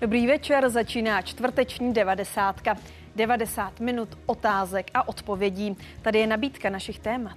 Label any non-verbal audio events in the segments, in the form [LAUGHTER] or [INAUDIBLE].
Dobrý večer, začíná čtvrteční devadesátka. 90 minut otázek a odpovědí. Tady je nabídka našich témat.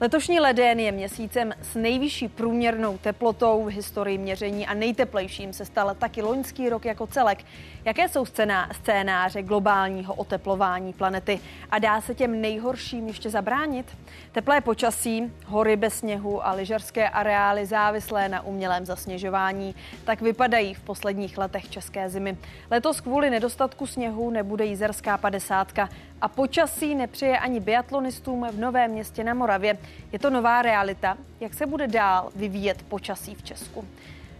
Letošní leden je měsícem s nejvyšší průměrnou teplotou v historii měření a nejteplejším se stal taky loňský rok jako celek. Jaké jsou scénáře globálního oteplování planety a dá se těm nejhorším ještě zabránit? Teplé počasí, hory bez sněhu a lyžařské areály závislé na umělém zasněžování tak vypadají v posledních letech české zimy. Letos kvůli nedostatku sněhu nebude jízerská padesátka a počasí nepřeje ani biatlonistům v Novém městě na Moravě. Je to nová realita. Jak se bude dál vyvíjet počasí v Česku?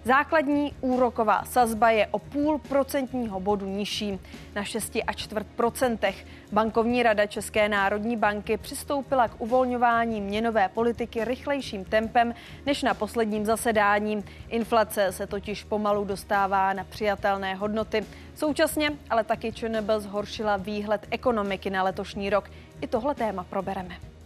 Základní úroková sazba je o půl procentního bodu nižší na 6 a čtvrt procentech. Bankovní rada České národní banky přistoupila k uvolňování měnové politiky rychlejším tempem než na posledním zasedání. Inflace se totiž pomalu dostává na přijatelné hodnoty. Současně ale taky ČNB zhoršila výhled ekonomiky na letošní rok. I tohle téma probereme.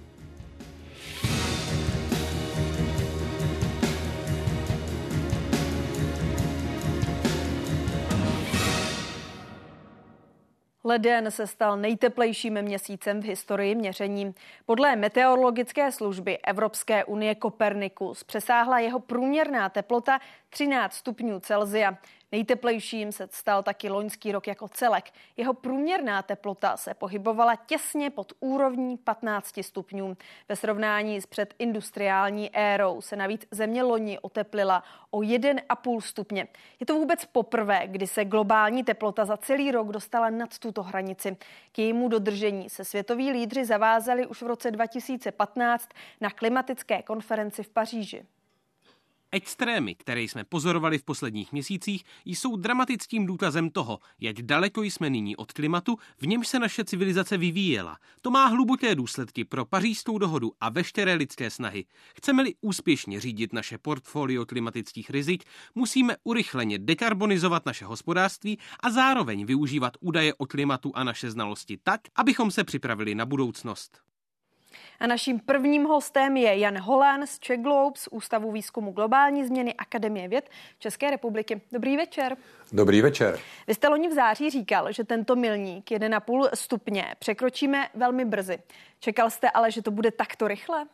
Leden se stal nejteplejším měsícem v historii měření. Podle meteorologické služby Evropské unie Kopernikus přesáhla jeho průměrná teplota 13 stupňů Celzia. Nejteplejším se stal taky loňský rok jako celek. Jeho průměrná teplota se pohybovala těsně pod úrovní 15 stupňů. Ve srovnání s předindustriální érou se navíc země loni oteplila o 1,5 stupně. Je to vůbec poprvé, kdy se globální teplota za celý rok dostala nad tuto hranici. K jejímu dodržení se světoví lídři zavázali už v roce 2015 na klimatické konferenci v Paříži. Extrémy, které jsme pozorovali v posledních měsících, jsou dramatickým důkazem toho, jak daleko jsme nyní od klimatu, v němž se naše civilizace vyvíjela. To má hluboké důsledky pro pařížskou dohodu a veškeré lidské snahy. Chceme-li úspěšně řídit naše portfolio klimatických rizik, musíme urychleně dekarbonizovat naše hospodářství a zároveň využívat údaje o klimatu a naše znalosti tak, abychom se připravili na budoucnost. A naším prvním hostem je Jan Holan z Czech Globe z Ústavu výzkumu globální změny Akademie věd České republiky. Dobrý večer. Dobrý večer. Vy jste loni v září říkal, že tento milník 1,5 stupně překročíme velmi brzy. Čekal jste ale, že to bude takto rychle?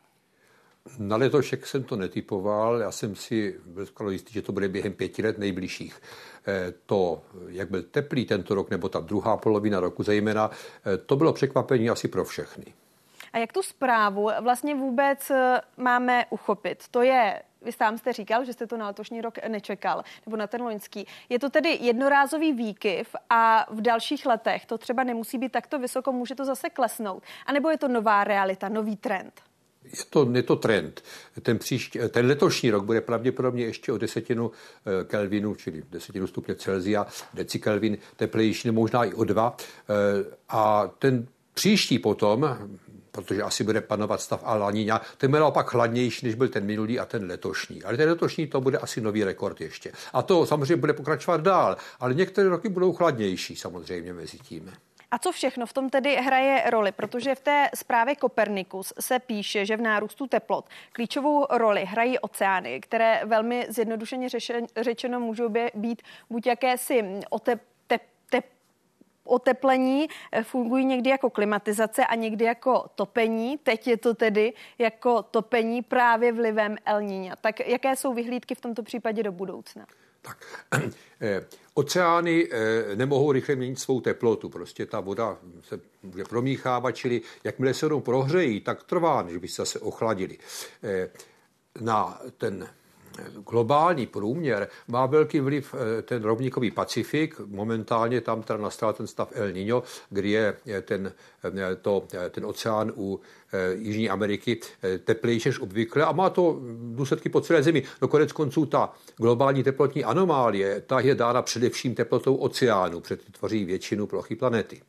Na letošek jsem to netypoval, já jsem si byl skoro jistý, že to bude během pěti let nejbližších. Eh, to, jak byl teplý tento rok, nebo ta druhá polovina roku zejména, eh, to bylo překvapení asi pro všechny. A jak tu zprávu vlastně vůbec eh, máme uchopit? To je vy sám jste říkal, že jste to na letošní rok nečekal, nebo na ten loňský. Je to tedy jednorázový výkyv a v dalších letech to třeba nemusí být takto vysoko, může to zase klesnout. A nebo je to nová realita, nový trend? Je to, je to trend. Ten, příští, ten letošní rok bude pravděpodobně ještě o desetinu eh, Kelvinu, čili desetinu stupně Celzia, decikelvin teplejší, možná i o dva. Eh, a ten příští potom, protože asi bude panovat stav a laniňa. Ten byl opak chladnější, než byl ten minulý a ten letošní. Ale ten letošní to bude asi nový rekord ještě. A to samozřejmě bude pokračovat dál, ale některé roky budou chladnější samozřejmě mezi tím. A co všechno v tom tedy hraje roli? Protože v té zprávě Kopernikus se píše, že v nárůstu teplot klíčovou roli hrají oceány, které velmi zjednodušeně řečeno můžou být buď jakési otep oteplení eh, fungují někdy jako klimatizace a někdy jako topení. Teď je to tedy jako topení právě vlivem El Niña. Tak jaké jsou vyhlídky v tomto případě do budoucna? Tak, [CLEARS THROAT] eh, oceány eh, nemohou rychle měnit svou teplotu. Prostě ta voda se může promíchávat, čili jakmile se jenom prohřejí, tak trvá, než by se zase ochladili. Na ten globální průměr má velký vliv eh, ten rovníkový Pacifik. Momentálně tam teda nastal ten stav El Niño, kdy je ten, eh, to, eh, ten oceán u Jižní Ameriky teplejší než obvykle a má to důsledky po celé zemi. No konec konců ta globální teplotní anomálie, ta je dána především teplotou oceánu, protože tvoří většinu plochy planety.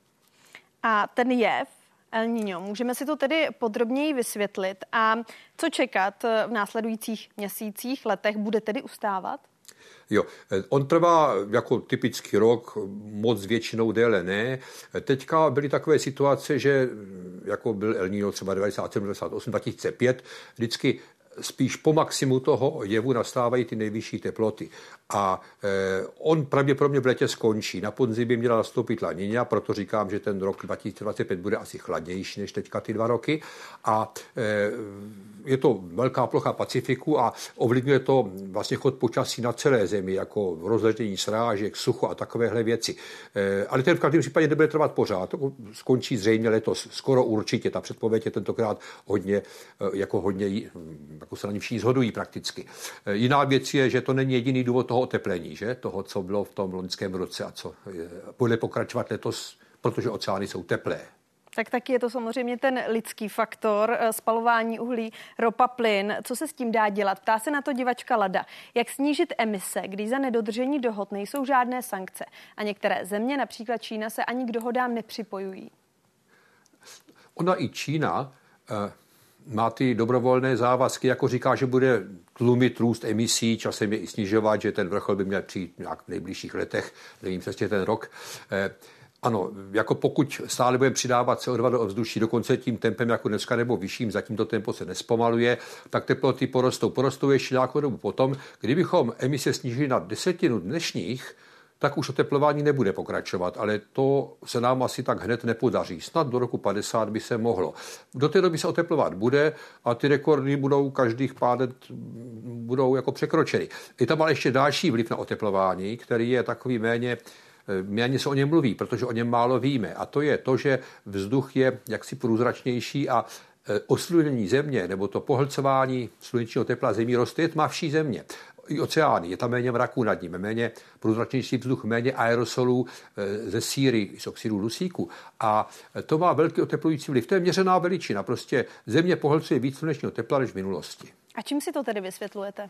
A ten jev El Niño. Můžeme si to tedy podrobněji vysvětlit a co čekat v následujících měsících, letech bude tedy ustávat? Jo, on trvá jako typický rok, moc většinou déle ne. Teďka byly takové situace, že jako byl El Niño třeba 97, 98, 2005, vždycky spíš po maximu toho jevu nastávají ty nejvyšší teploty. A eh, on pravděpodobně v letě skončí. Na podzim by měla nastoupit lanině, proto říkám, že ten rok 2025 bude asi chladnější než teďka ty dva roky. A eh, je to velká plocha Pacifiku a ovlivňuje to vlastně chod počasí na celé zemi, jako rozletění srážek, sucho a takovéhle věci. Eh, ale ten v každém případě nebude trvat pořád. To skončí zřejmě letos, skoro určitě. Ta předpověď je tentokrát hodně, jako hodně, hm, jako se na ní všichni zhodují prakticky. Jiná věc je, že to není jediný důvod toho oteplení, že? toho, co bylo v tom loňském roce a co bude pokračovat letos, protože oceány jsou teplé. Tak taky je to samozřejmě ten lidský faktor, eh, spalování uhlí, ropa, plyn. Co se s tím dá dělat? Ptá se na to divačka Lada. Jak snížit emise, když za nedodržení dohod nejsou žádné sankce? A některé země, například Čína, se ani k dohodám nepřipojují. Ona i Čína eh, má ty dobrovolné závazky, jako říká, že bude tlumit růst emisí, časem je i snižovat, že ten vrchol by měl přijít nějak v nejbližších letech, nevím přesně ten rok. Eh, ano, jako pokud stále budeme přidávat CO2 do ovzduší dokonce tím tempem jako dneska nebo vyšším, zatím to tempo se nespomaluje, tak teploty porostou. Porostou ještě nějakou dobu potom. Kdybychom emise snížili na desetinu dnešních, tak už oteplování nebude pokračovat, ale to se nám asi tak hned nepodaří. Snad do roku 50 by se mohlo. Do té doby se oteplovat bude a ty rekordy budou každých pár let budou jako překročeny. Je tam ale ještě další vliv na oteplování, který je takový méně méně se o něm mluví, protože o něm málo víme. A to je to, že vzduch je jaksi průzračnější a e, oslunění země nebo to pohlcování slunečního tepla zemí roste je tmavší země. I oceány, je tam méně mraků nad ním, méně průzračnější vzduch, méně aerosolů e, ze síry, z oxidu dusíku. A to má velký oteplující vliv. To je měřená veličina. Prostě země pohlcuje víc slunečního tepla než v minulosti. A čím si to tedy vysvětlujete?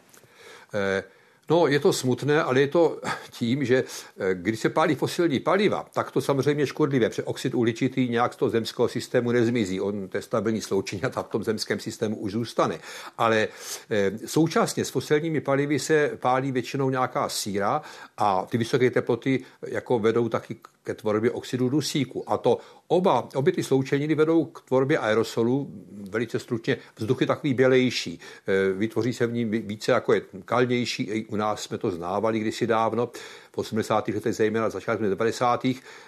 Eh, No, je to smutné, ale je to [LAUGHS] tím, že eh, když se pálí fosilní paliva, tak to samozřejmě škodlivé, protože oxid uhličitý nějak z toho zemského systému nezmizí. On, to je stabilní sloučení a v tom zemském systému už zůstane. Ale eh, současně s fosilními palivy se pálí většinou nějaká síra a ty vysoké teploty jako vedou taky ke tvorbě oxidu dusíku. A to oba, obě ty sloučeniny vedou k tvorbě aerosolu, velice stručně, vzduch je takový bělejší, e, vytvoří se v ní více jako je kalnější, i u nás jsme to znávali kdysi dávno, v 80. letech, zejména začátkem 90.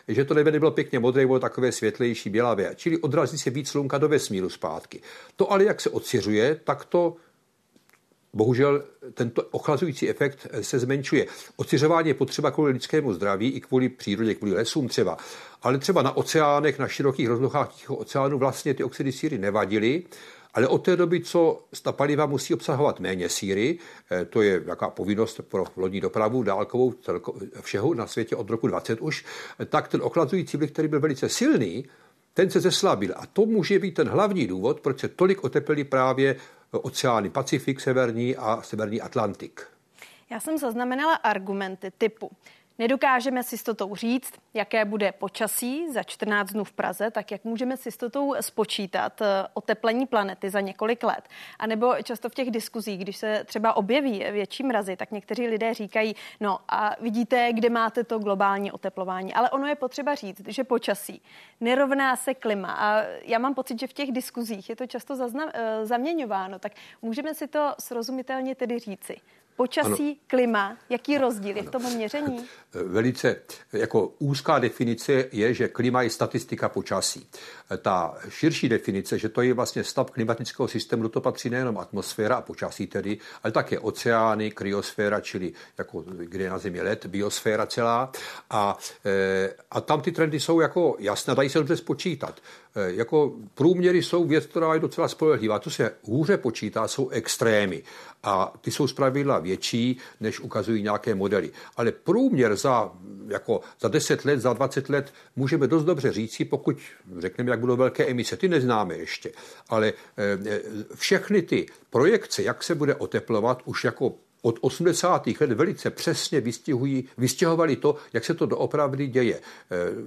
že to nebe nebylo pěkně modré, bylo takové světlejší, bělavé, čili odrazí se víc slunka do vesmíru zpátky. To ale, jak se odsiřuje, tak to Bohužel tento ochlazující efekt se zmenšuje. Ociřování je potřeba kvůli lidskému zdraví i kvůli přírodě, kvůli lesům třeba. Ale třeba na oceánech, na širokých rozlohách Tichého oceánu vlastně ty oxidy síry nevadily, ale od té doby, co ta paliva musí obsahovat méně síry, eh, to je jaká povinnost pro lodní dopravu dálkovou všeho na světě od roku 20 už, tak ten ochlazující vliv, který byl velice silný, ten se zeslabil. A to může být ten hlavní důvod, proč se tolik oteplili právě oceány Pacifik severní a severní Atlantik. Já jsem zaznamenala argumenty typu Nedokážeme s jistotou říct, jaké bude počasí za 14 dnů v Praze, tak jak můžeme s jistotou spočítat eh, oteplení planety za několik let. A nebo často v těch diskuzích, když se třeba objeví větší mrazy, tak někteří lidé říkají, no a vidíte, kde máte to globální oteplování. Ale ono je potřeba říct, že počasí nerovná se klima. A já mám pocit, že v těch diskuzích je to často eh, zaměňováno. Tak můžeme si to srozumitelně tedy říci. Počasí, ano. klima, jaký rozdíl je v tom měření? [LAUGHS] Velice jako úzká definice je, že klima je statistika počasí. Ta širší definice, že to je vlastně stav klimatického systému, do toho patří nejenom atmosféra a počasí tedy, ale také oceány, kryosféra, čili jako, kde je na Zemi let, biosféra celá. A, e, a tam ty trendy jsou jako jasné, dají se dobře spočítat. Jako průměry jsou věc, která je docela spolehlivá. To se hůře počítá, jsou extrémy a ty jsou zpravidla větší, než ukazují nějaké modely. Ale průměr za, jako za 10 let, za 20 let můžeme dost dobře říci, pokud řekneme, jak budou velké emise, ty neznáme ještě, ale eh, eh, všechny ty projekce, jak se bude oteplovat, už jako od 80. let velice přesně vystihují, vystěhovali to, jak se to doopravdy děje. E,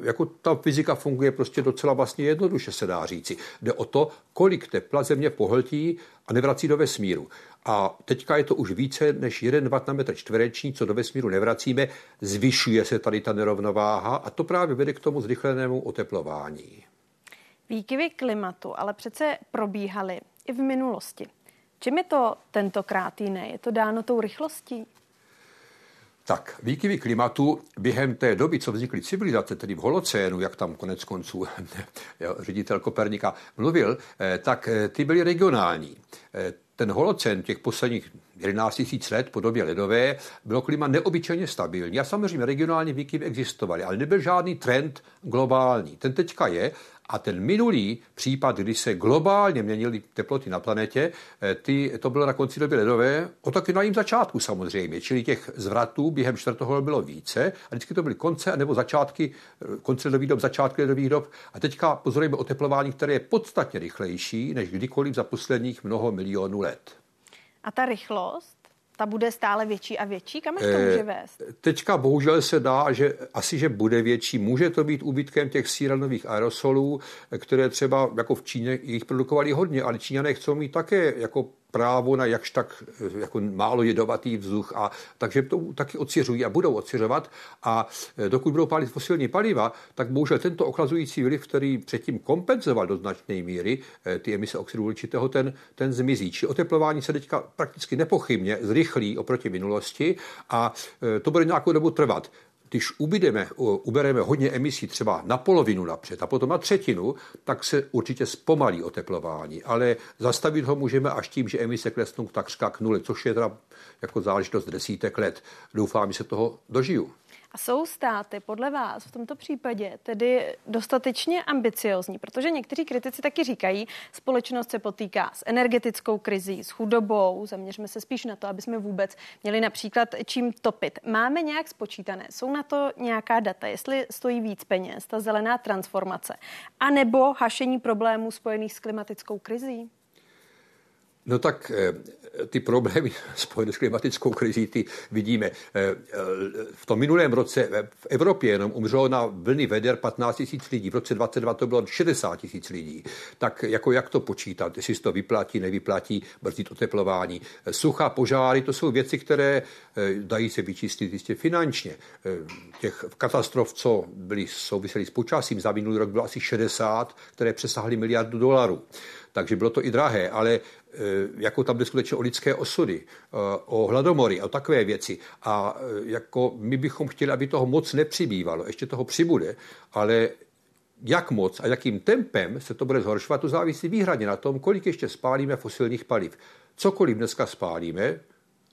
jako ta fyzika funguje prostě docela vlastně jednoduše, se dá říci. Jde o to, kolik tepla země pohltí a nevrací do vesmíru. A teďka je to už více než 1 watt na metr čtvereční, co do vesmíru nevracíme, zvyšuje se tady ta nerovnováha a to právě vede k tomu zrychlenému oteplování. Výkyvy klimatu ale přece probíhaly i v minulosti. Čem je to tentokrát jiné? Je to dáno tou rychlostí? Tak, výkyvy klimatu během té doby, co vznikly civilizace, tedy v holocénu, jak tam konec konců [LAUGHS] ředitel Kopernika mluvil, eh, tak eh, ty byly regionální. Eh, ten holocén těch posledních 11 000 let po době ledové bylo klima neobyčejně stabilní. A samozřejmě regionální výkyvy existovaly, ale nebyl žádný trend globální. Ten teďka je a ten minulý případ, kdy se globálně měnily teploty na planetě, eh, ty, to bylo na konci doby ledové, o taky na jím začátku samozřejmě, čili těch zvratů během čtvrtého bylo více a vždycky to byly konce nebo začátky, eh, konce ledových dob, začátky ledových dob a teďka pozorujeme oteplování, které je podstatně rychlejší než kdykoliv za posledních mnoho milionů let. A ta rychlost? Ta bude stále větší a větší? Kam až to může vést? Teďka bohužel se dá, že asi, že bude větší. Může to být úbytkem těch síranových aerosolů, které třeba jako v Číně jich produkovali hodně, ale Číňané chcou mít také jako právo na jakž tak eh, jako málo jedovatý vzduch, a, takže to taky ociřují a budou ociřovat. A eh, dokud budou pálit fosilní paliva, tak bohužel tento ochlazující vliv, který předtím kompenzoval do značné míry eh, ty emise oxidu uhličitého, ten, ten zmizí. Či oteplování se teďka prakticky nepochybně zrychlí oproti minulosti a to bude nějakou dobu trvat když ubydeme, ubereme hodně emisí třeba na polovinu napřed a potom na třetinu, tak se určitě zpomalí oteplování. Ale zastavit ho můžeme až tím, že emise klesnou takřka k nule, což je teda jako záležitost desítek let. Doufám, že se toho dožiju. A jsou státy podle vás v tomto případě tedy dostatečně ambiciozní, protože někteří kritici taky říkají, společnost se potýká s energetickou krizí, s chudobou, zaměřme se spíš na to, aby jsme vůbec měli například čím topit. Máme nějak spočítané, jsou na to nějaká data, jestli stojí víc peněz, ta zelená transformace, anebo hašení problémů spojených s klimatickou krizí? No tak eh, ty problémy [LAUGHS] spojené s klimatickou krizí, ty vidíme. Eh, eh, v tom minulém roce v Evropě jenom umřelo na vlny veder 15 tisíc lidí. V roce 2022 to bylo 60 tisíc lidí. Tak jako jak to počítat? Jestli se to vyplatí, nevyplatí, brzdit oteplování. Sucha, požáry, to jsou věci, které dají se vyčistit jistě finančně. Těch katastrof, co byly souvisely s počasím, za minulý rok bylo asi 60, které přesáhly miliardu dolarů takže bylo to i drahé, ale jako tam jde skutečně o lidské osudy, e, o hladomory, o takové věci. A e, jako my bychom chtěli, aby toho moc nepřibývalo. Ještě toho přibude, ale jak moc a jakým tempem se to bude zhoršovat, to závisí výhradně na tom, kolik ještě spálíme fosilních paliv. Cokoliv dneska spálíme,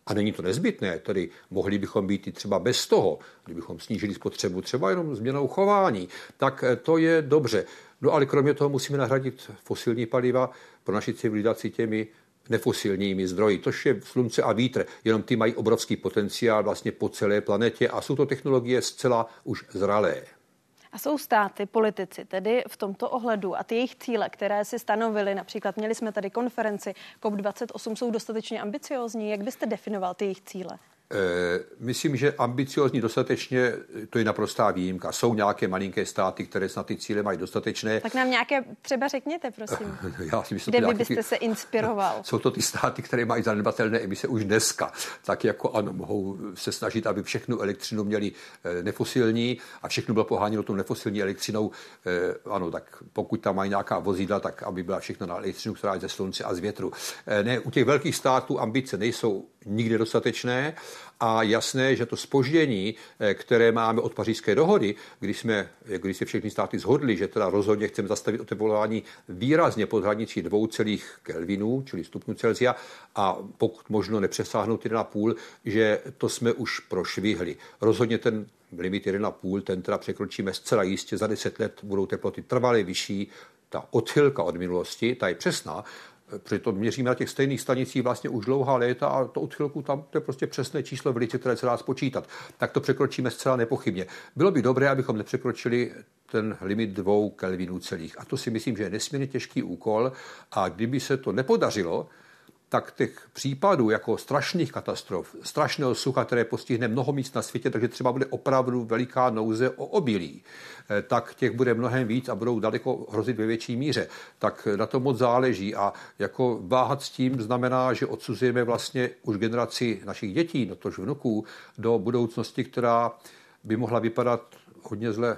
a není to nezbytné, tedy mohli bychom být i třeba bez toho, kdybychom snížili spotřebu třeba jenom změnou chování, tak to je dobře. No ale kromě toho musíme nahradit fosilní paliva pro naši civilizaci těmi nefosilními zdroji, To je slunce a vítr. Jenom ty mají obrovský potenciál vlastně po celé planetě a jsou to technologie zcela už zralé. A jsou státy, politici, tedy v tomto ohledu a ty jejich cíle, které si stanovili, například měli jsme tady konferenci COP28, jsou dostatečně ambiciozní. Jak byste definoval ty jejich cíle? Eh, myslím, že ambiciozní dostatečně, to je naprostá výjimka. Jsou nějaké malinké státy, které snad ty cíle mají dostatečné. Tak nám nějaké třeba řekněte, prosím. [LAUGHS] Já si myslím, Kde by byste se inspiroval? [LAUGHS] Jsou to ty státy, které mají zanedbatelné emise už dneska. Tak jako ano, mohou se snažit, aby všechnu elektřinu měli eh, nefosilní a všechno bylo poháněno tou nefosilní elektřinou. Eh, ano, tak pokud tam mají nějaká vozidla, tak aby byla všechno na elektřinu, která je ze slunce a z větru. Ne, u těch velkých států ambice nejsou nikdy dostatečné a jasné, že to spoždění, eh, které máme od pařížské dohody, když, jsme, když se všechny státy zhodli, že teda rozhodně chceme zastavit oteplování výrazně pod hranicí dvou celých Kelvinů, čili stupňů Celsia, a pokud možno nepřesáhnout 1,5, že to jsme už prošvihli. Rozhodně ten limit 1,5, ten teda překročíme zcela jistě, za 10 let budou teploty trvale vyšší, ta odchylka od minulosti, ta je přesná, protože to měříme na těch stejných stanicích vlastně už dlouhá léta a to odchylku tam to je prostě přesné číslo velice, které se dá spočítat. Tak to překročíme zcela nepochybně. Bylo by dobré, abychom nepřekročili ten limit dvou kelvinů celých. A to si myslím, že je nesmírně těžký úkol a kdyby se to nepodařilo, tak těch případů jako strašných katastrof, strašného sucha, které postihne mnoho míst na světě, takže třeba bude opravdu veliká nouze o obilí, eh, tak těch bude mnohem víc a budou daleko hrozit ve větší míře. Tak na to moc záleží a jako váhat s tím znamená, že odsuzujeme vlastně už generaci našich dětí, no tož vnuků, do budoucnosti, která by mohla vypadat hodně zle.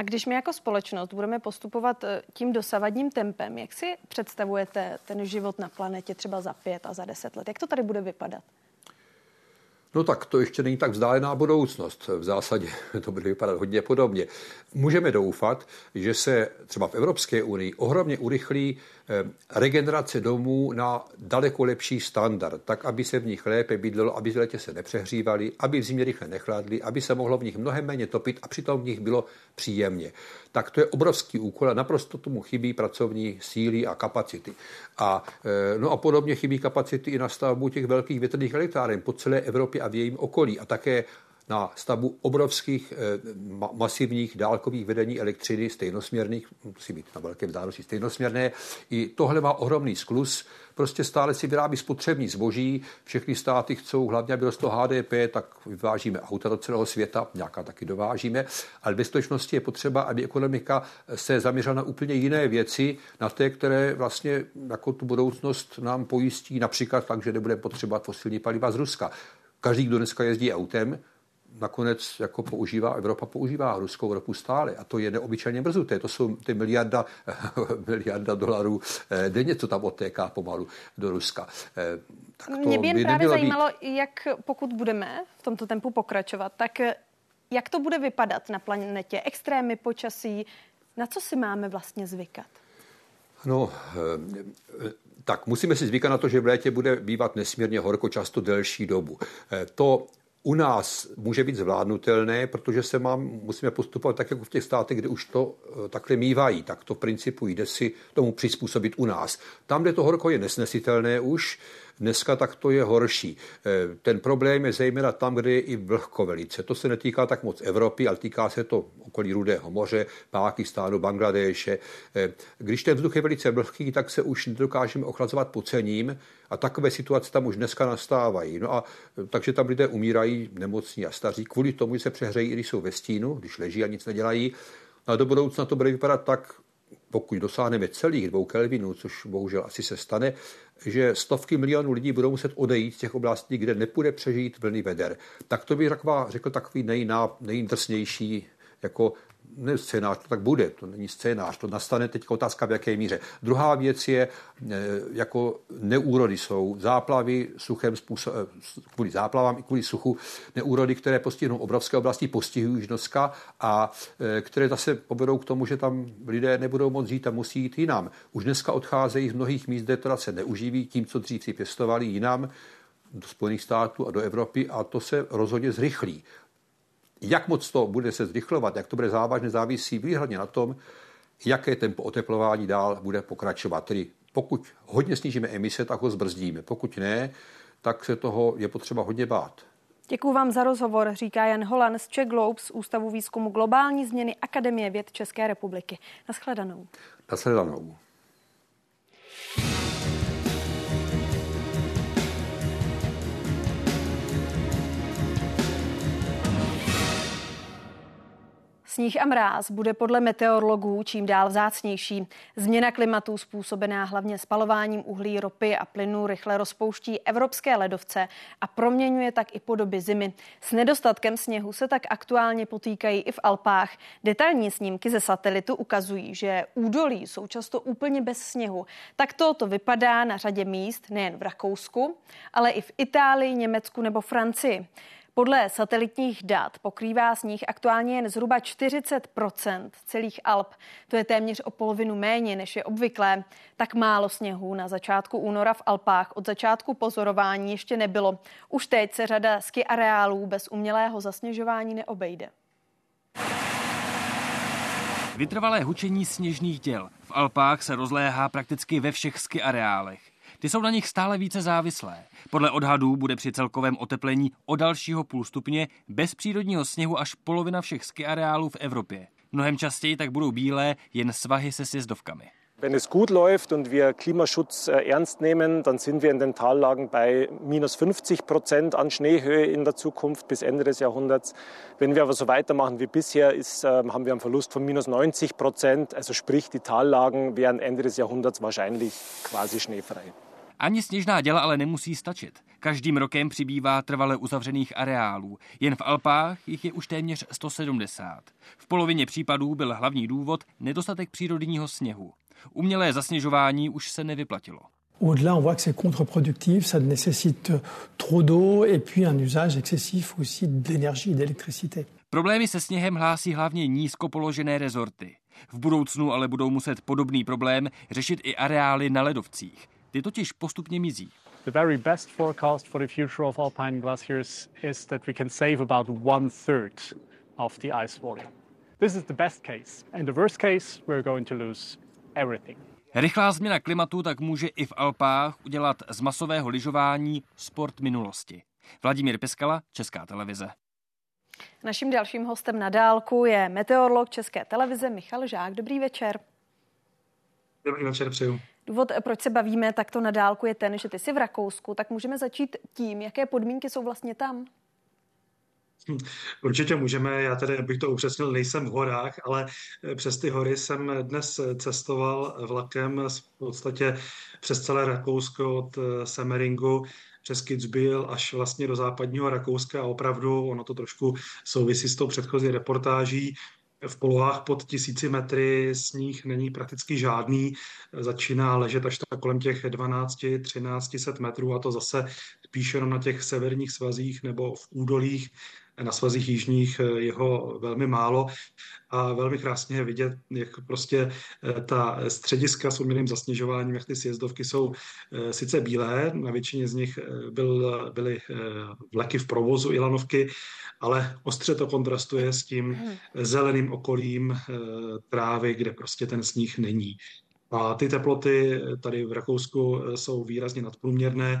A když my jako společnost budeme postupovat eh, tím dosavadním tempem, jak si představujete ten život na planetě třeba za pět a za deset let? Jak to tady bude vypadat? No tak to ještě není tak vzdálená budoucnost. V zásadě [LAUGHS] to bude vypadat hodně podobně. Můžeme doufat, že se třeba v Evropské unii ohromně urychlí regenerace domů na daleko lepší standard, tak, aby se v nich lépe bydlelo, aby v letě se nepřehřívali, aby v zimě rychle nechladli, aby se mohlo v nich mnohem méně topit a přitom v nich bylo příjemně. Tak to je obrovský úkol a naprosto tomu chybí pracovní síly a kapacity. A, eh, no a podobně chybí kapacity i na stavbu těch velkých větrných elektráren po celé Evropě a v jejím okolí a také na stavbu obrovských eh, masivních dálkových vedení elektřiny stejnosměrných, musí být na velké vzdálenosti stejnosměrné. I tohle má ohromný sklus, prostě stále si vyrábí spotřební zboží, všechny státy chcou hlavně, aby rostlo HDP, tak vyvážíme auta do celého světa, nějaká taky dovážíme, ale ve skutečnosti je potřeba, aby ekonomika se zaměřila na úplně jiné věci, na té, které vlastně jako tu budoucnost nám pojistí, například tak, že nebudeme potřebovat fosilní paliva z Ruska. Každý, kdo dneska jezdí autem, nakonec jako používá, Evropa používá ruskou ropu stále a to je neobyčejně mrzuté. To jsou ty miliarda, [LAUGHS] miliarda dolarů eh, denně, co tam odtéká pomalu do Ruska. Eh, tak to Mě by jen by právě zajímalo, být... jak pokud budeme v tomto tempu pokračovat, tak eh, jak to bude vypadat na planetě? Extrémy počasí, na co si máme vlastně zvykat? No, tak musíme si zvykat na to, že v létě bude bývat nesmírně horko, často delší dobu. To u nás může být zvládnutelné, protože se mám, musíme postupovat tak, jako v těch státech, kde už to eh, takhle mývají, tak to v principu jde si tomu přizpůsobit u nás. Tam, kde to horko je nesnesitelné už, Dneska tak to je horší. Eh, ten problém je zejména tam, kde je i vlhko velice. To se netýká tak moc Evropy, ale týká se to okolí Rudého moře, Pákistánu, Bangladéše. Eh, když ten vzduch je velice vlhký, tak se už nedokážeme ochlazovat pocením a takové situace tam už dneska nastávají. No a eh, takže tam lidé umírají nemocní a staří kvůli tomu, že se přehřejí, i když jsou ve stínu, když leží a nic nedělají. No a do budoucna to bude vypadat tak, pokud dosáhneme celých dvou Kelvinů, což bohužel asi se stane, že stovky milionů lidí budou muset odejít z těch oblastí, kde nepůjde přežít vlny veder. Tak to bych řekl takový nejindrsnější jako ne scénář, to tak bude, to není scénář, to nastane teď otázka v jaké míře. Druhá věc je, e, jako neúrody jsou záplavy suchem způsob, e, kvůli záplavám i kvůli suchu, neúrody, které postihnou obrovské oblasti, postihují už dneska a e, které zase povedou k tomu, že tam lidé nebudou moc žít a musí jít jinam. Už dneska odcházejí z mnohých míst, kde teda se neuživí tím, co dřív si pěstovali jinam, do Spojených států a do Evropy a to se rozhodně zrychlí. Jak moc to bude se zrychlovat, jak to bude závažně, závisí výhradně na tom, jaké tempo oteplování dál bude pokračovat. Tedy pokud hodně snížíme emise, tak ho zbrzdíme. Pokud ne, tak se toho je potřeba hodně bát. Děkuji vám za rozhovor, říká Jan Holan z Czech Globe z Ústavu výzkumu globální změny Akademie věd České republiky. Naschledanou. Naschledanou. Sníh a mráz bude podle meteorologů čím dál vzácnější. Změna klimatu způsobená hlavně spalováním uhlí, ropy a plynu rychle rozpouští evropské ledovce a proměňuje tak i podoby zimy. S nedostatkem sněhu se tak aktuálně potýkají i v Alpách. Detailní snímky ze satelitu ukazují, že údolí jsou často úplně bez sněhu. Tak to vypadá na řadě míst nejen v Rakousku, ale i v Itálii, Německu nebo Francii. Podle satelitních dat pokrývá sníh aktuálně jen zhruba 40% celých Alp. To je téměř o polovinu méně, než je obvyklé. Tak málo sněhu na začátku února v Alpách od začátku pozorování ještě nebylo. Už teď se řada ski areálů bez umělého zasněžování neobejde. Vytrvalé hučení sněžných děl v Alpách se rozléhá prakticky ve všech ski areálech. Ty jsou na nich stále více závislé. Podle odhadů bude při celkovém oteplení o dalšího půl stupně bez přírodního sněhu až polovina všech ski areálů v Evropě. Mnohem častěji tak budou bílé jen svahy se sjezdovkami. Wenn es gut läuft und wir Klimaschutz äh, ernst nehmen, dann sind wir in den Tallagen bei minus 50 Prozent an Schneehöhe in der Zukunft bis Ende des Jahrhunderts. Wenn wir aber so weitermachen wie bisher, ist, ähm, haben wir einen Verlust von minus 90 Prozent. Also sprich, die Tallagen wären Ende des Jahrhunderts wahrscheinlich quasi schneefrei. Ani sněžná děla ale nemusí stačit. Každým rokem přibývá trvale uzavřených areálů. Jen v Alpách jich je už téměř 170. V polovině případů byl hlavní důvod nedostatek přírodního sněhu. Umělé zasněžování už se nevyplatilo. Au-delà, on voit que c'est contre-productif, ça nécessite trop d'eau et puis un usage excessif aussi d'énergie et d'électricité. Problémy se sněhem hlásí hlavně nízko položené rezorty. V budoucnu ale budou muset podobný problém řešit i areály na ledovcích. Ty totiž postupně mizí. The very best forecast for the future of alpine glaciers is that we can save about one third of the ice volume. This is the best case. In the worst case, we're going to lose everything. Rychlá změna klimatu tak může i v Alpách udělat z masového lyžování sport minulosti. Vladimír Piskala, Česká televize. Naším dalším hostem na dálku je meteorolog České televize Michal Žák. Dobrý večer. Dobrý večer, přeju. Důvod, proč se bavíme takto na dálku, je ten, že ty jsi v Rakousku, tak můžeme začít tím, jaké podmínky jsou vlastně tam. Hm, určitě můžeme, já tedy, abych to upřesnil, nejsem v horách, ale eh, přes ty hory jsem dnes cestoval vlakem v podstatě přes celé Rakousko od eh, Semeringu přes Kitzbühel až vlastně do západního Rakouska a opravdu ono to trošku souvisí s tou předchozí reportáží. V polohách pod tisíci metry sníh není prakticky žádný, začíná ležet až tak kolem těch 12-13 metrů a to zase spíše jenom na těch severních svazích nebo v údolích na svazích jižních eh, jeho velmi málo a velmi krásně je vidět, jak prostě eh, ta střediska s umělým zasněžováním, jak ty sjezdovky jsou eh, sice bílé, na většině z nich byl, byly vleky v provozu i lanovky, ale ostře to kontrastuje s tím hmm. zeleným okolím trávy, kde prostě ten sníh není. A ty teploty tady v Rakousku jsou výrazně nadprůměrné.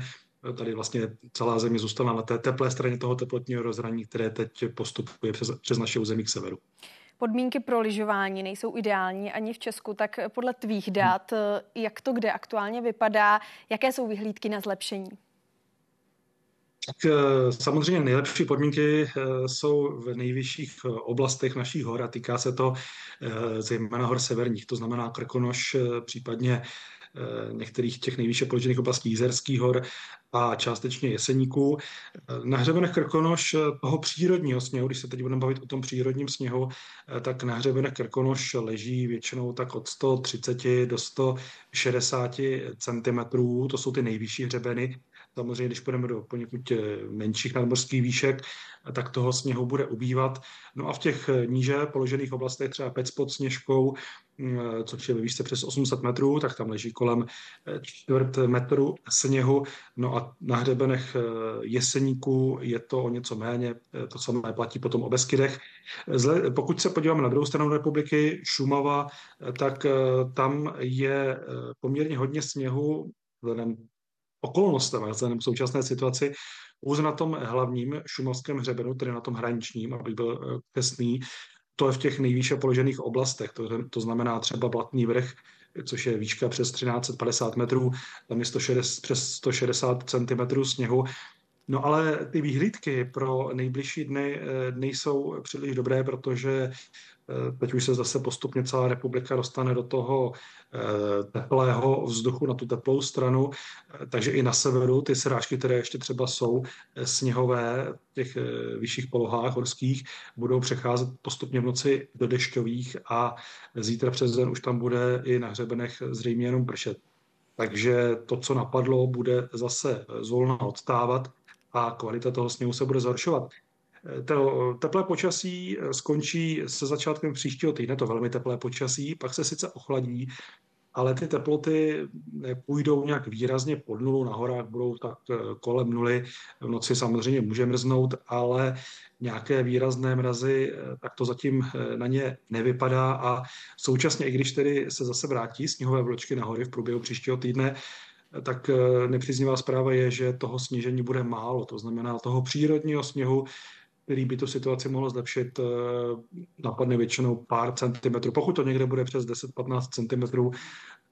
Tady vlastně celá země zůstala na té teplé straně toho teplotního rozhraní, které teď postupuje přes, přes naše území k severu. Podmínky pro lyžování nejsou ideální ani v Česku, tak podle tvých dat, jak to kde aktuálně vypadá, jaké jsou vyhlídky na zlepšení? Tak eh, samozřejmě nejlepší podmínky eh, jsou v nejvyšších eh, oblastech našich hor a týká se to zejména hor severních, to znamená Krkonoš, případně některých těch nejvýše položených oblastí Jízerských hor a částečně Jeseníků. Na hřebenech Krkonoš toho přírodního sněhu, když se teď budeme bavit o tom přírodním sněhu, tak na hřebenech Krkonoš leží většinou tak od 130 do 160 cm, to jsou ty nejvyšší hřebeny, Samozřejmě, když půjdeme do poněkud eh, menších nadmořských výšek, tak toho sněhu bude ubývat. No a v těch eh, níže položených oblastech, třeba Pec pod Sněžkou, mm, eh, což je ve výšce přes 800 metrů, tak tam leží kolem čtvrt metru sněhu. No a na hřebenech Jeseníků je to o něco méně, to samé platí potom o Beskydech. Zle, pokud se podíváme na druhou stranu republiky, Šumava, tak tam je poměrně hodně sněhu, vzhledem okolnostem, ale k současné situaci, pouze na tom hlavním šumovském hřebenu, tedy na tom hraničním, abych byl eh, přesný, to je v těch nejvýše položených oblastech, to, to znamená třeba Blatný vrch, což je výška přes 1350 metrů, tam je 160, přes 160 cm sněhu. No ale ty výhlídky pro nejbližší dny eh, nejsou příliš dobré, protože Eh, teď už se zase postupně celá republika dostane do toho eh, teplého vzduchu na tu teplou stranu, takže i na severu ty srážky, které ještě třeba jsou sněhové v těch vyšších polohách horských, budou přecházet postupně v noci do dešťových a zítra přes den už tam bude i na hřebenech zřejmě jenom pršet. Takže to, co napadlo, bude zase zvolna odstávat a kvalita toho sněhu se bude zhoršovat. To teplé počasí skončí se začátkem příštího týdne, to velmi teplé počasí, pak se sice ochladí, ale ty teploty nepůjdou nějak výrazně pod nulu, na horách budou tak eh, kolem nuly, v noci samozřejmě může mrznout, ale nějaké výrazné mrazy, eh, tak to zatím eh, na ně nevypadá a současně, i když tedy se zase vrátí sněhové vločky na hory v průběhu příštího týdne, tak nepříznivá zpráva je, že toho snížení bude málo. To znamená, toho přírodního sněhu který by tu situaci mohl zlepšit, eh, napadne většinou pár centimetrů. Pokud to někde bude přes 10-15 centimetrů,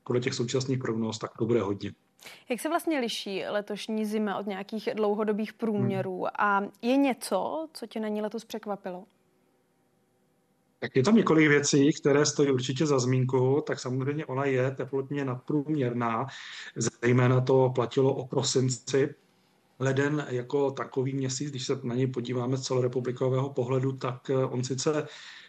podle těch současných prognóz, tak to bude hodně. Jak se vlastně liší letošní zima od nějakých dlouhodobých průměrů hmm. a je něco, co tě na ní letos překvapilo? Tak je tam několik věcí, které stojí určitě za zmínku, tak samozřejmě ona je teplotně nadprůměrná, zejména to platilo o prosinci, leden jako takový měsíc, když se na něj podíváme z celorepublikového pohledu, tak on sice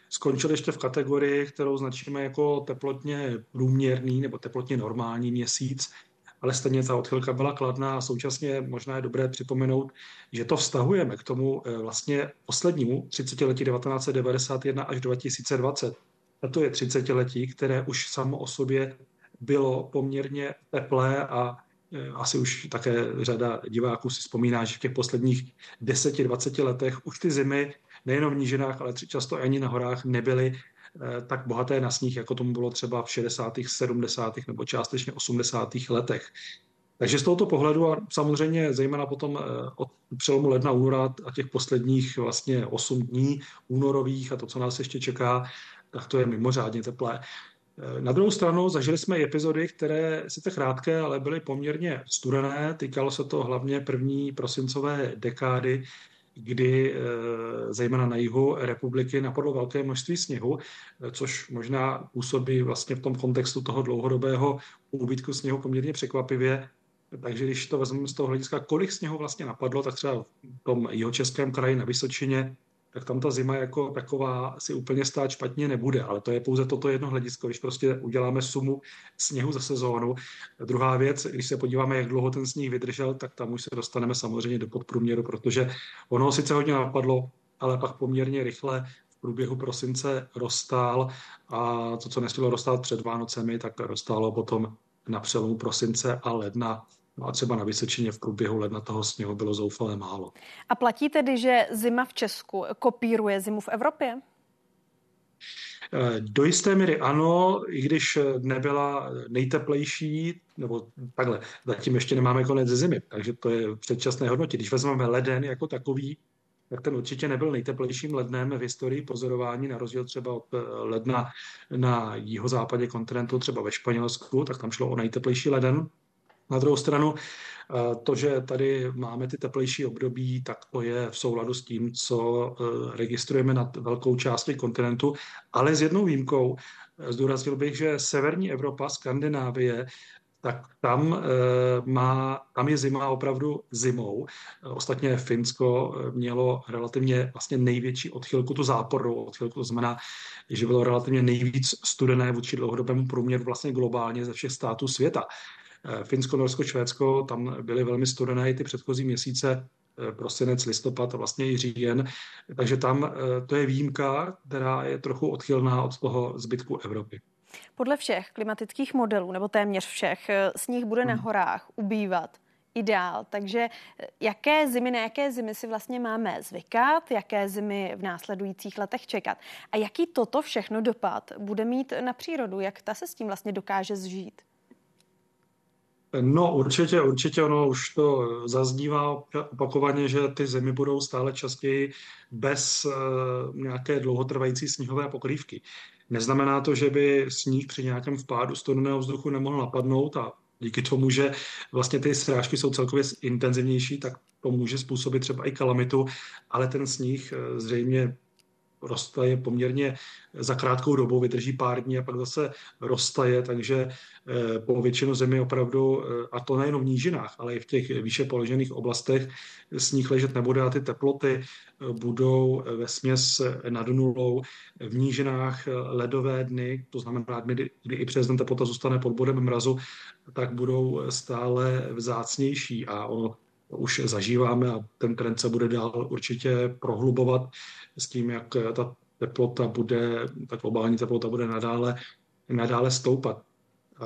skončil ještě v kategorii, kterou značíme jako teplotně průměrný nebo teplotně normální měsíc, ale stejně ta odchylka byla kladná a současně možná je dobré připomenout, že to vztahujeme k tomu eh, vlastně poslednímu 30 letí 1991 až 2020. A to je 30 letí, které už samo o sobě bylo poměrně teplé a eh, asi už také řada diváků si vzpomíná, že v těch posledních 10-20 letech už ty zimy nejenom v nížinách, ale často ani na horách nebyly tak bohaté na sníh, jako tomu bylo třeba v 60., 70. nebo částečně 80. letech. Takže z tohoto pohledu a samozřejmě zejména potom eh, od přelomu ledna, února a těch posledních vlastně 8 dní únorových a to, co nás ještě čeká, tak to je mimořádně teplé. Eh, na druhou stranu zažili jsme epizody, které sice krátké, ale byly poměrně studené. Týkalo se to hlavně první prosincové dekády, kdy eh, zejména na jihu republiky napadlo velké množství sněhu, eh, což možná působí vlastně v tom kontextu toho dlouhodobého úbytku sněhu poměrně překvapivě. Takže když to vezmeme z toho hlediska, kolik sněhu vlastně napadlo, tak třeba v tom jihočeském kraji na Vysočině tak tam ta zima jako taková si úplně stát špatně nebude, ale to je pouze toto jedno hledisko, když prostě uděláme sumu sněhu za sezónu. Druhá věc, když se podíváme, jak dlouho ten sníh vydržel, tak tam už se dostaneme samozřejmě do podprůměru, protože ono sice hodně napadlo, ale pak poměrně rychle v průběhu prosince rozstál a to, co nestihlo rozstát před Vánocemi, tak rozstálo potom na přelomu prosince a ledna No a třeba na Vysočině v průběhu ledna toho sněhu bylo zoufale málo. A platí tedy, že zima v Česku kopíruje zimu v Evropě? Eh, do jisté míry ano, i když nebyla nejteplejší, nebo takhle, zatím ještě nemáme konec zimy, takže to je předčasné hodnotě. Když vezmeme leden jako takový, tak ten určitě nebyl nejteplejším lednem v historii pozorování, na rozdíl třeba od eh, ledna na jihozápadě kontinentu, třeba ve Španělsku, tak tam šlo o nejteplejší leden. Na druhou stranu, eh, to, že tady máme ty teplejší období, tak to je v souladu s tím, co eh, registrujeme nad velkou částí kontinentu, ale s jednou výjimkou. Eh, zdůraznil bych, že severní Evropa, Skandinávie, tak tam, má, tam je zima opravdu zimou. Ostatně Finsko mělo relativně vlastně největší odchylku, tu zápornou odchylku, to znamená, že bylo relativně nejvíc studené vůči dlouhodobému průměru vlastně globálně ze všech států světa. Eh, Finsko, Norsko, Švédsko, tam byly velmi studené i ty předchozí měsíce, eh, prosinec, listopad a vlastně i říjen. Takže tam eh, to je výjimka, která je trochu odchylná od toho zbytku Evropy. Podle všech klimatických modelů, nebo téměř všech, sníh bude na hmm. horách ubývat ideál. Takže jaké zimy, na jaké zimy si vlastně máme zvykat, jaké zimy v následujících letech čekat a jaký toto všechno dopad bude mít na přírodu, jak ta se s tím vlastně dokáže zžít? No určitě, určitě ono už to zaznívá opakovaně, že ty zimy budou stále častěji bez uh, nějaké dlouhotrvající sněhové pokrývky. Neznamená to, že by sníh při nějakém vpádu studeného vzduchu nemohl napadnout a díky tomu, že vlastně ty srážky jsou celkově intenzivnější, tak to může způsobit třeba i kalamitu, ale ten sníh eh, zřejmě roztaje poměrně za krátkou dobu, vydrží pár dní a pak zase roztaje, takže eh, po většinu zemi opravdu, eh, a to nejenom v nížinách, ale i v těch výše položených oblastech sníh ležet nebude a ty teploty eh, budou ve směs nad nulou. V nížinách ledové dny, to znamená kdy i přes den teplota zůstane pod bodem mrazu, tak budou stále vzácnější a ono už zažíváme a ten trend se bude dál určitě prohlubovat s tím, jak ta teplota bude, ta globální teplota bude nadále, nadále stoupat. Eh,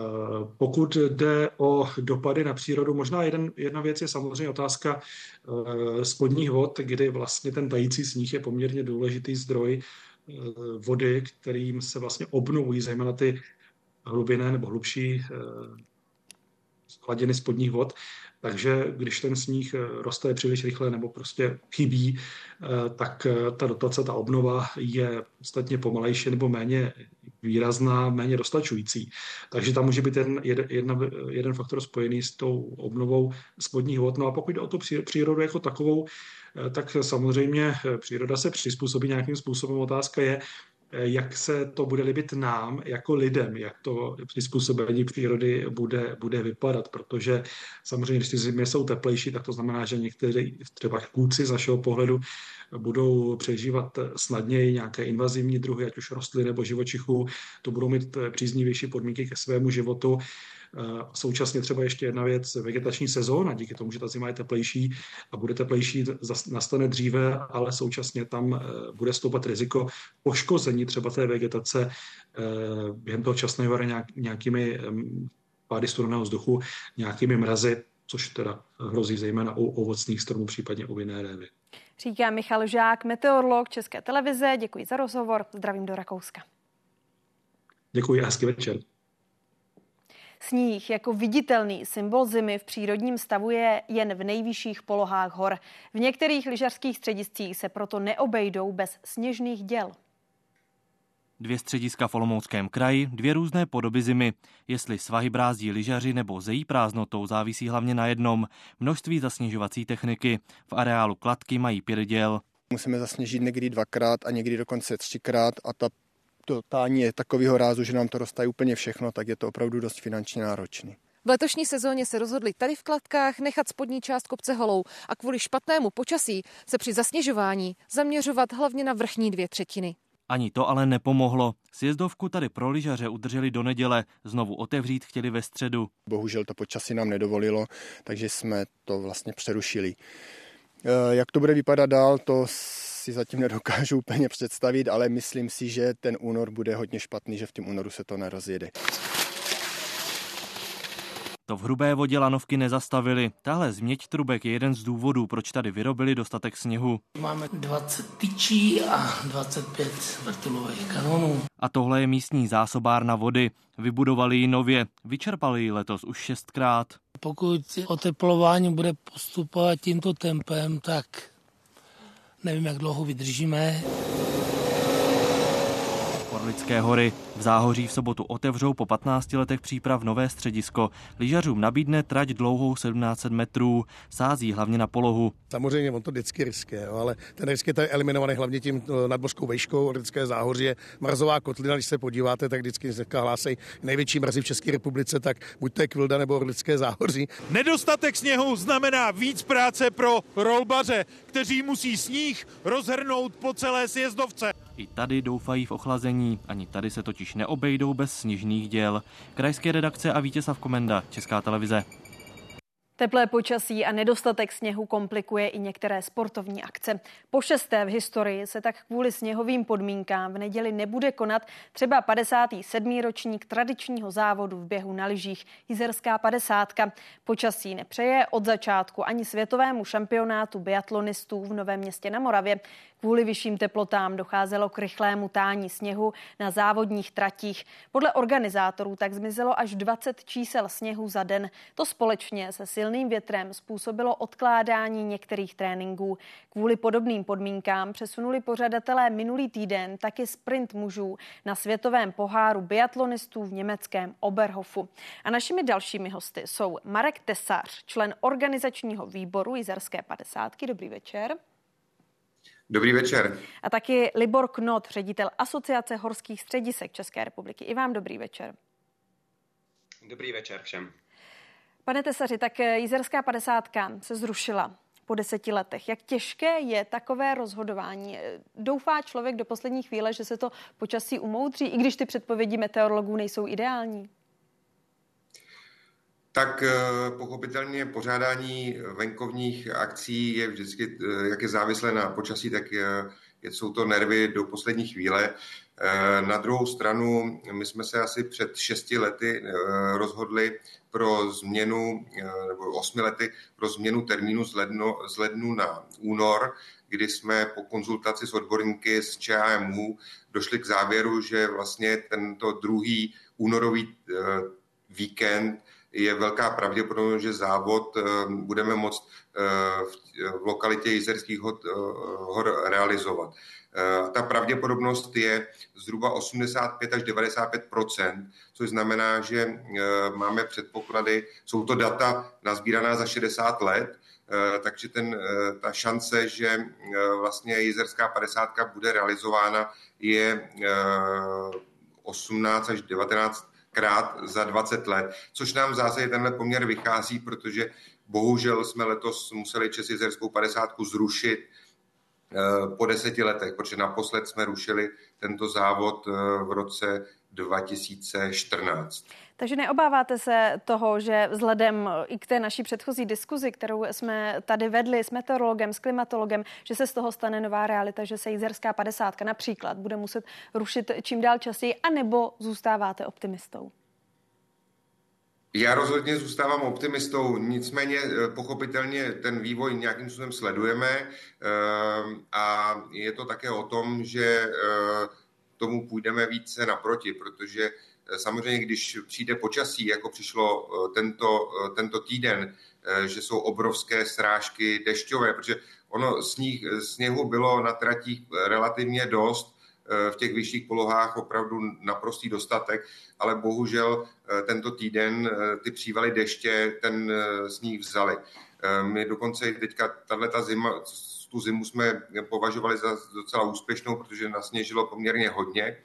pokud jde o dopady na přírodu, možná jeden, jedna věc je samozřejmě otázka eh, spodních vod, kdy vlastně ten tající sníh je poměrně důležitý zdroj eh, vody, kterým se vlastně obnovují zejména ty hlubinné nebo hlubší hladiny spodních vod. Takže když ten sníh eh, roste příliš rychle nebo prostě chybí, eh, tak eh, ta dotace, ta obnova je ostatně pomalejší nebo méně výrazná, méně dostačující. Takže tam může být jeden, jeden faktor spojený s tou obnovou spodních vod. No a pokud jde o tu přírodu jako takovou, tak samozřejmě příroda se přizpůsobí nějakým způsobem. Otázka je, jak se to bude líbit nám jako lidem, jak to přizpůsobení přírody bude, bude vypadat, protože samozřejmě, když ty zimě jsou teplejší, tak to znamená, že někteří třeba kluci z našeho pohledu budou přežívat snadněji nějaké invazivní druhy, ať už rostliny nebo živočichů, to budou mít příznivější podmínky ke svému životu. Současně třeba ještě jedna věc, vegetační sezóna, díky tomu, že ta zima je teplejší a bude teplejší, nastane dříve, ale současně tam eh, bude stoupat riziko poškození třeba té vegetace eh, během toho časného jara nějakými pády studeného vzduchu, nějakými mrazy, což teda hrozí zejména u ovocných stromů, případně u vinné révy. Říká Michal Žák, meteorolog České televize. Děkuji za rozhovor. Zdravím do Rakouska. Děkuji a hezký večer. Sníh jako viditelný symbol zimy v přírodním stavu je jen v nejvyšších polohách hor. V některých lyžařských střediscích se proto neobejdou bez sněžných děl. Dvě střediska v Olomouckém kraji, dvě různé podoby zimy. Jestli svahy brázdí lyžaři nebo zejí prázdnotou, závisí hlavně na jednom. Množství zasněžovací techniky. V areálu kladky mají pět děl. Musíme zasněžit někdy dvakrát a někdy dokonce třikrát a ta to tání je takového rázu, že nám to roztají úplně všechno, tak je to opravdu dost finančně náročný. V letošní sezóně se rozhodli tady v Kladkách nechat spodní část kopce holou a kvůli špatnému počasí se při zasněžování zaměřovat hlavně na vrchní dvě třetiny. Ani to ale nepomohlo. Sjezdovku tady pro lyžaře udrželi do neděle, znovu otevřít chtěli ve středu. Bohužel to počasí nám nedovolilo, takže jsme to vlastně přerušili. Eh, jak to bude vypadat dál, to si zatím nedokážu úplně představit, ale myslím si, že ten únor bude hodně špatný, že v tom únoru se to nerozjede. To v hrubé vodě lanovky nezastavili. Tahle změť trubek je jeden z důvodů, proč tady vyrobili dostatek sněhu. Máme 20 tyčí a 25 vrtulových kanonů. A tohle je místní zásobárna vody. Vybudovali ji nově, vyčerpali ji letos už šestkrát. Pokud oteplování bude postupovat tímto tempem, tak nevím, jak dlouho vydržíme. Orlické hory. V Záhoří v sobotu otevřou po 15 letech příprav nové středisko. Lyžařům nabídne trať dlouhou 1700 metrů, sází hlavně na polohu. Samozřejmě on to vždycky riskuje, ale ten risk je tady eliminovaný hlavně tím eh, nadmořskou vejškou. Orlické záhoří je mrazová kotlina, když se podíváte, tak vždycky hlásej největší mrazy v České republice, tak buď to je Kvilda nebo Orlické záhoří. Nedostatek sněhu znamená víc práce pro rolbaře, kteří musí sníh rozhrnout po celé sjezdovce. I tady doufají v ochlazení, ani tady se totiž neobejdou bez sněžných děl. Krajské redakce a Vítězslav Komenda, Česká televize. Teplé počasí a nedostatek sněhu komplikuje i některé sportovní akce. Po šesté v historii se tak kvůli sněhovým podmínkám v neděli nebude konat třeba 57. ročník tradičního závodu v běhu na lyžích Jizerská 50. Počasí nepřeje od začátku ani světovému šampionátu biatlonistů v Novém městě na Moravě. Kvůli vyšším teplotám docházelo k rychlému tání sněhu na závodních tratích. Podle organizátorů tak zmizelo až 20 čísel sněhu za den. To společně se silným větrem způsobilo odkládání některých tréninků. Kvůli podobným podmínkám přesunuli pořadatelé minulý týden taky sprint mužů na světovém poháru biatlonistů v německém Oberhofu. A našimi dalšími hosty jsou Marek Tesař, člen organizačního výboru Jizerské 50. Dobrý večer. Dobrý večer. A taky Libor Knot, ředitel Asociace horských středisek České republiky. I vám dobrý večer. Dobrý večer všem. Pane Tesaři, tak Jizerská padesátka se zrušila po deseti letech. Jak těžké je takové rozhodování? Doufá člověk do poslední chvíle, že se to počasí umoudří, i když ty předpovědi meteorologů nejsou ideální? Tak eh, pochopitelně pořádání venkovních akcí je vždycky, eh, jak je závislé na počasí, tak je, jsou to nervy do poslední chvíle. Eh, na druhou stranu, my jsme se asi před šesti lety rozhodli pro změnu, nebo osmi lety pro změnu termínu z lednu, z lednu na únor, kdy jsme po konzultaci s odborníky z ČAMU došli k závěru, že vlastně tento druhý únorový víkend je velká pravděpodobnost, že závod eh, budeme moct eh, v lokalitě Jizerských eh, hor realizovat. Ta pravděpodobnost je zhruba 85 až 95 což znamená, že máme předpoklady, jsou to data nazbíraná za 60 let, takže ten, ta šance, že vlastně jizerská 50 bude realizována, je 18 až 19 krát za 20 let, což nám v zásadě tenhle poměr vychází, protože bohužel jsme letos museli Česizerskou 50 zrušit po deseti letech, protože naposled jsme rušili tento závod v roce 2014. Takže neobáváte se toho, že vzhledem i k té naší předchozí diskuzi, kterou jsme tady vedli s meteorologem, s klimatologem, že se z toho stane nová realita, že se jízerská padesátka například bude muset rušit čím dál častěji, anebo zůstáváte optimistou? Já rozhodně zůstávám optimistou, nicméně eh, pochopitelně ten vývoj nějakým způsobem sledujeme eh, a je to také o tom, že eh, tomu půjdeme více naproti, protože eh, samozřejmě, když přijde počasí, jako přišlo eh, tento, eh, tento týden, že jsou obrovské srážky dešťové, protože ono sníh, sněhu bylo na tratích relativně dost, v těch vyšších polohách opravdu naprostý dostatek, ale bohužel tento týden ty přívaly deště ten sníh vzali. My dokonce teďka, tahle zima, tu zimu jsme považovali za docela úspěšnou, protože nasněžilo poměrně hodně,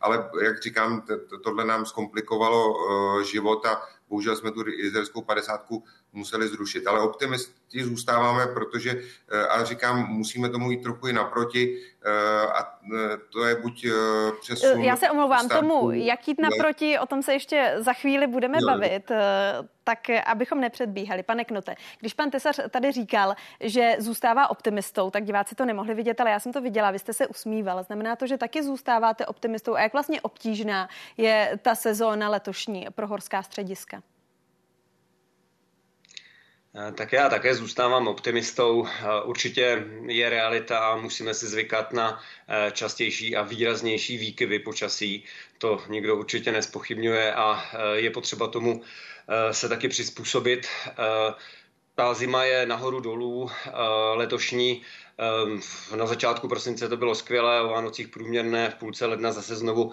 ale jak říkám, tohle nám zkomplikovalo eh, život a bohužel jsme tu izraelskou padesátku museli zrušit. Ale optimisti zůstáváme, protože, eh, a říkám, musíme tomu jít trochu i naproti eh, a to je buď přesun... Já se omlouvám startu, tomu, jak jít naproti, o tom se ještě za chvíli budeme no. bavit tak eh, abychom nepředbíhali. Pane Knote, když pan Tesař tady říkal, že zůstává optimistou, tak diváci to nemohli vidět, ale já jsem to viděla, vy jste se usmíval. Znamená to, že taky zůstáváte optimistou a jak vlastně obtížná je ta sezóna letošní pro horská střediska? Eh, tak já také zůstávám optimistou. Eh, určitě je realita a musíme si zvykat na častější a výraznější výkyvy počasí. To nikdo určitě nespochybňuje a je potřeba tomu Eh, se taky přizpůsobit. Eh, ta zima je nahoru dolů eh, letošní. Ehm, na začátku prosince to bylo skvělé, o Vánocích průměrné, v půlce ledna zase znovu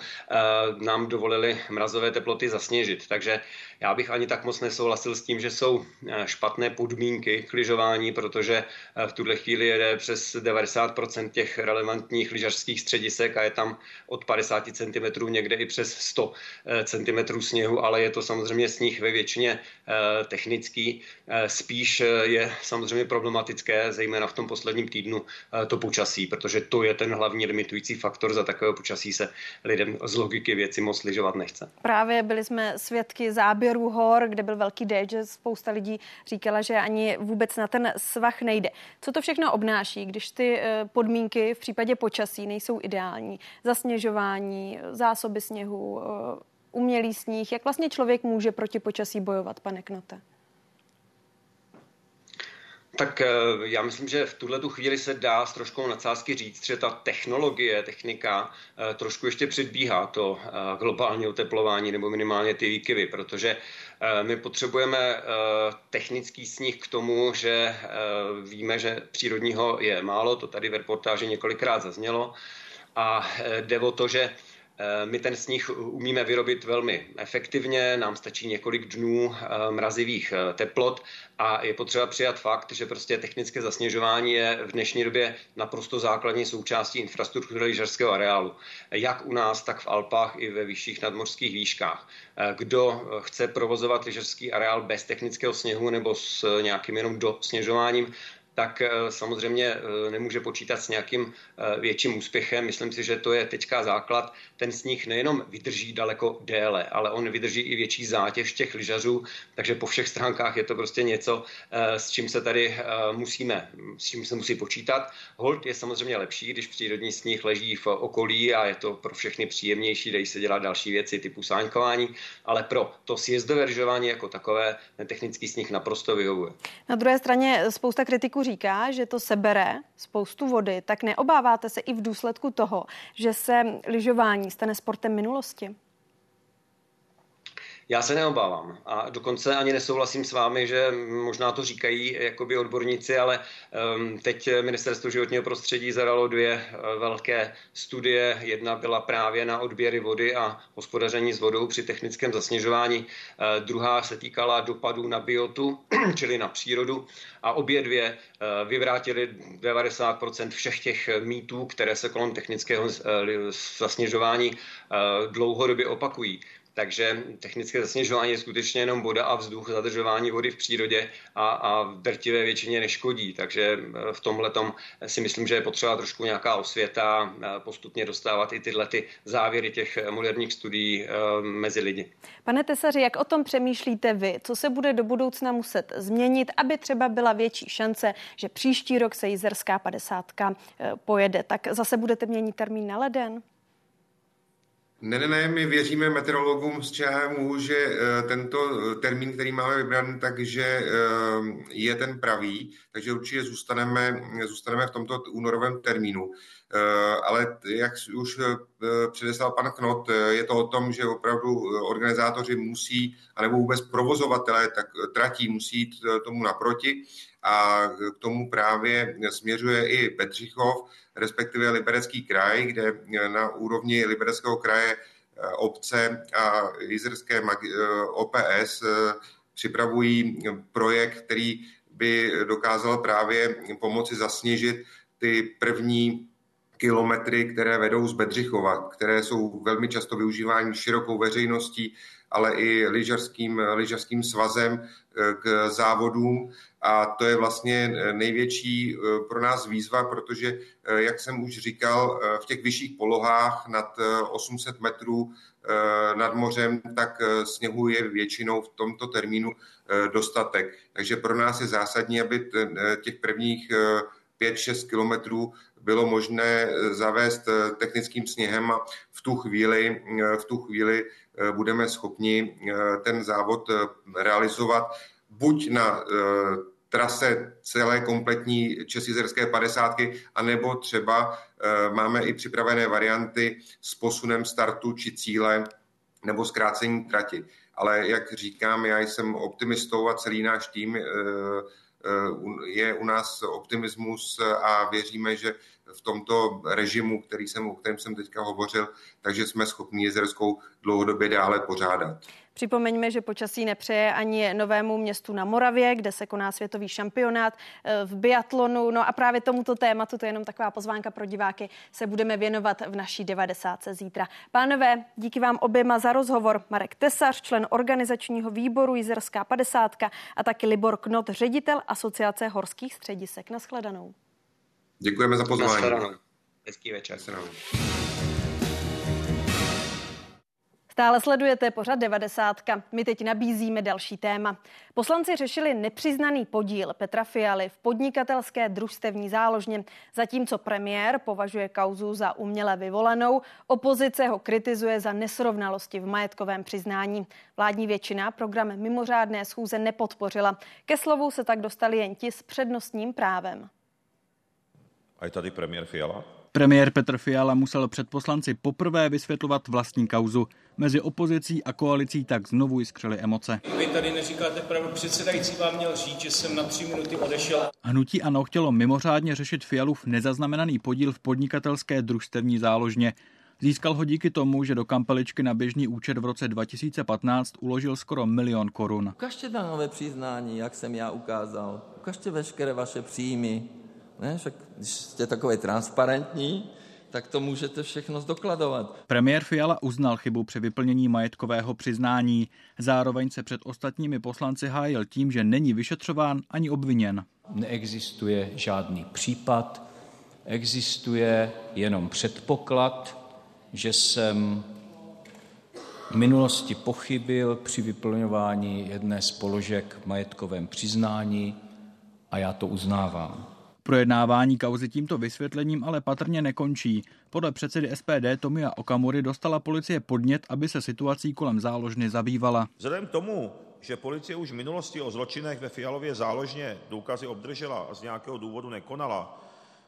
nám dovolili mrazové teploty zasněžit. Takže já bych ani tak moc nesouhlasil s tím, že jsou eh, špatné podmínky k lyžování, protože eh, v tuhle chvíli jede přes 90% těch relevantních lyžařských středisek a je tam od 50 cm někde i přes 100 eh, cm sněhu, ale je to samozřejmě sníh ve většině technický. Spíš je samozřejmě problematické, zejména v tom posledním týdnu, to počasí, protože to je ten hlavní limitující faktor. Za takového počasí se lidem z logiky věci moc lyžovat nechce. Právě byli jsme svědky záběru hor, kde byl velký déšť, že spousta lidí říkala, že ani vůbec na ten svah nejde. Co to všechno obnáší, když ty eh, podmínky v případě počasí nejsou ideální? Zasněžování, zásoby sněhu, eh, umělý sníh. Jak vlastně člověk může proti počasí bojovat, pane Knote? Tak eh, já myslím, že v tuhle tu chvíli se dá s troškou nadsázky říct, že ta technologie, technika eh, trošku ještě předbíhá to eh, globální oteplování nebo minimálně ty výkyvy, protože my potřebujeme technický sníh k tomu, že víme, že přírodního je málo, to tady v reportáži několikrát zaznělo, a jde o to, že my ten sníh umíme vyrobit velmi efektivně, nám stačí několik dnů eh, mrazivých eh, teplot a je potřeba přijat fakt, že prostě technické zasněžování je v dnešní době naprosto základní součástí infrastruktury lyžařského areálu. Jak u nás, tak v Alpách i ve vyšších nadmořských výškách. Kdo chce provozovat lyžařský areál bez technického sněhu nebo s nějakým jenom dosněžováním, tak eh, samozřejmě eh, nemůže počítat s nějakým eh, větším úspěchem. Myslím si, že to je teďka základ. Ten sníh nejenom vydrží daleko déle, ale on vydrží i větší zátěž těch lyžařů, takže po všech stránkách je to prostě něco, s čím se tady musíme, s čím se musí počítat. Hold je samozřejmě lepší, když přírodní sníh leží v okolí a je to pro všechny příjemnější, dají se dělat další věci typu sáňkování, ale pro to sjezdové jako takové ten technický sníh naprosto vyhovuje. Na druhé straně spousta kritiků říká, že to sebere spoustu vody, tak neobáváte se i v důsledku toho, že se lyžování stane sportem minulosti? Já se neobávám a dokonce ani nesouhlasím s vámi, že možná to říkají jakoby odborníci, ale um, teď Ministerstvo životního prostředí zadalo dvě uh, velké studie. Jedna byla právě na odběry vody a hospodaření s vodou při technickém zasněžování. Uh, druhá se týkala dopadů na biotu, [CLEARS THROAT] čili na přírodu. A obě dvě uh, vyvrátily 90% všech těch mýtů, které se kolem technického zasněžování uh, dlouhodobě opakují. Takže technické zasněžování je skutečně jenom voda a vzduch, zadržování vody v přírodě a, a v drtivé většině neškodí. Takže eh, v tomhle si myslím, že je potřeba trošku nějaká osvěta, postupně dostávat i tyhle ty závěry těch moderních studií eh, mezi lidi. Pane Tesaři, jak o tom přemýšlíte vy? Co se bude do budoucna muset změnit, aby třeba byla větší šance, že příští rok se 50 eh, pojede? Tak zase budete měnit termín na leden? Ne, ne, ne, my věříme meteorologům z ČHMU, že eh, tento eh, termín, který máme vybran, takže eh, je ten pravý, takže určitě zůstaneme, zůstaneme v tomto únorovém termínu. Ale jak už předeslal pan Knot, je to o tom, že opravdu organizátoři musí, anebo vůbec provozovatelé tak tratí musí jít tomu naproti a k tomu právě směřuje i Petřichov, respektive Liberecký kraj, kde na úrovni Libereckého kraje eh, obce a jizerské eh, OPS eh, připravují projekt, který by dokázal právě pomoci zasněžit ty první kilometry, které vedou z Bedřichova, které jsou velmi často využívány širokou veřejností, ale i lyžařským, lyžařským svazem k závodům a to je vlastně eh, největší eh, pro nás výzva, protože, eh, jak jsem už říkal, v těch vyšších polohách nad 800 metrů nad mořem, tak sněhu je většinou v tomto termínu dostatek. Takže pro nás je zásadní, aby těch prvních 5-6 kilometrů bylo možné zavést technickým sněhem a v tu chvíli, v tu chvíli budeme schopni ten závod realizovat buď na trase celé kompletní českizerské padesátky, anebo třeba máme i připravené varianty s posunem startu či cíle nebo zkrácení trati. Ale jak říkám, já jsem optimistou a celý náš tým je u nás optimismus a věříme, že v tomto režimu, který jsem, o kterém jsem teďka hovořil, takže jsme schopni jezerskou dlouhodobě dále pořádat. Připomeňme, že počasí nepřeje ani novému městu na Moravě, kde se koná světový šampionát eh, v biatlonu. No a právě tomuto tématu, to je jenom taková pozvánka pro diváky, se budeme věnovat v naší 90. zítra. Pánové, díky vám oběma za rozhovor. Marek Tesař, člen organizačního výboru Jizerská 50 a taky Libor Knot, ředitel Asociace horských středisek. Naschledanou. Děkujeme za pozvání. Hezký večer. Naschledanou. Stále sledujete pořad 90. My teď nabízíme další téma. Poslanci řešili nepřiznaný podíl Petra Fialy v podnikatelské družstevní záložně. Zatímco premiér považuje kauzu za uměle vyvolenou, opozice ho kritizuje za nesrovnalosti v majetkovém přiznání. Vládní většina program mimořádné schůze nepodpořila. Ke slovu se tak dostali jen ti s přednostním právem. A je tady premiér Fiala? Premiér Petr Fiala musel před poslanci poprvé vysvětlovat vlastní kauzu. Mezi opozicí a koalicí tak znovu jiskřily emoce. Vy tady neříkáte pravdu, předsedající vám měl říct, že jsem na tři minuty odešel. Hnutí ANO chtělo mimořádně řešit Fialův nezaznamenaný podíl v podnikatelské družstevní záložně. Získal ho díky tomu, že do kampeličky na běžný účet v roce 2015 uložil skoro milion korun. Ukažte danové přiznání, jak jsem já ukázal. Ukažte veškeré vaše příjmy. Ne? Však když jste takové transparentní, tak to můžete všechno zdokladovat. Premiér Fiala uznal chybu při vyplnění majetkového přiznání. Zároveň se před ostatními poslanci hájil tím, že není vyšetřován ani obviněn. Neexistuje žádný případ, existuje jenom předpoklad, že jsem v minulosti pochybil při vyplňování jedné z položek v majetkovém přiznání a já to uznávám. Projednávání kauzy tímto vysvětlením ale patrně nekončí. Podle předsedy SPD Tomia Okamury dostala policie podnět, aby se situací kolem záložny zabývala. Vzhledem k tomu, že policie už v minulosti o zločinech ve Fialově záložně důkazy obdržela a z nějakého důvodu nekonala,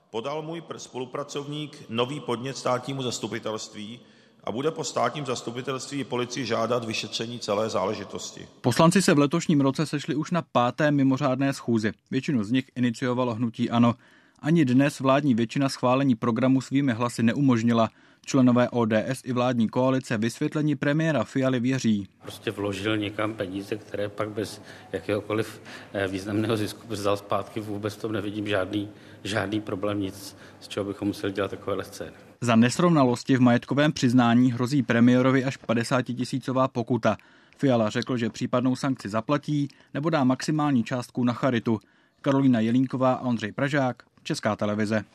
podal můj spolupracovník nový podnět státnímu zastupitelství a bude po státním zastupitelství i policii žádat vyšetření celé záležitosti. Poslanci se v letošním roce sešli už na páté mimořádné schůzi. Většinu z nich iniciovalo hnutí ANO. Ani dnes vládní většina schválení programu svými hlasy neumožnila. Členové ODS i vládní koalice vysvětlení premiéra Fialy věří. Prostě vložil někam peníze, které pak bez jakéhokoliv eh, významného zisku vzal zpátky. Vůbec tom nevidím žádný, žádný problém, nic, z čeho bychom museli dělat takovéhle scény. Za nesrovnalosti v majetkovém přiznání hrozí premiérovi až 50 tisícová pokuta. Fiala řekl, že případnou sankci zaplatí nebo dá maximální částku na charitu. Karolina Jelínková a Ondřej Pražák, Česká televize.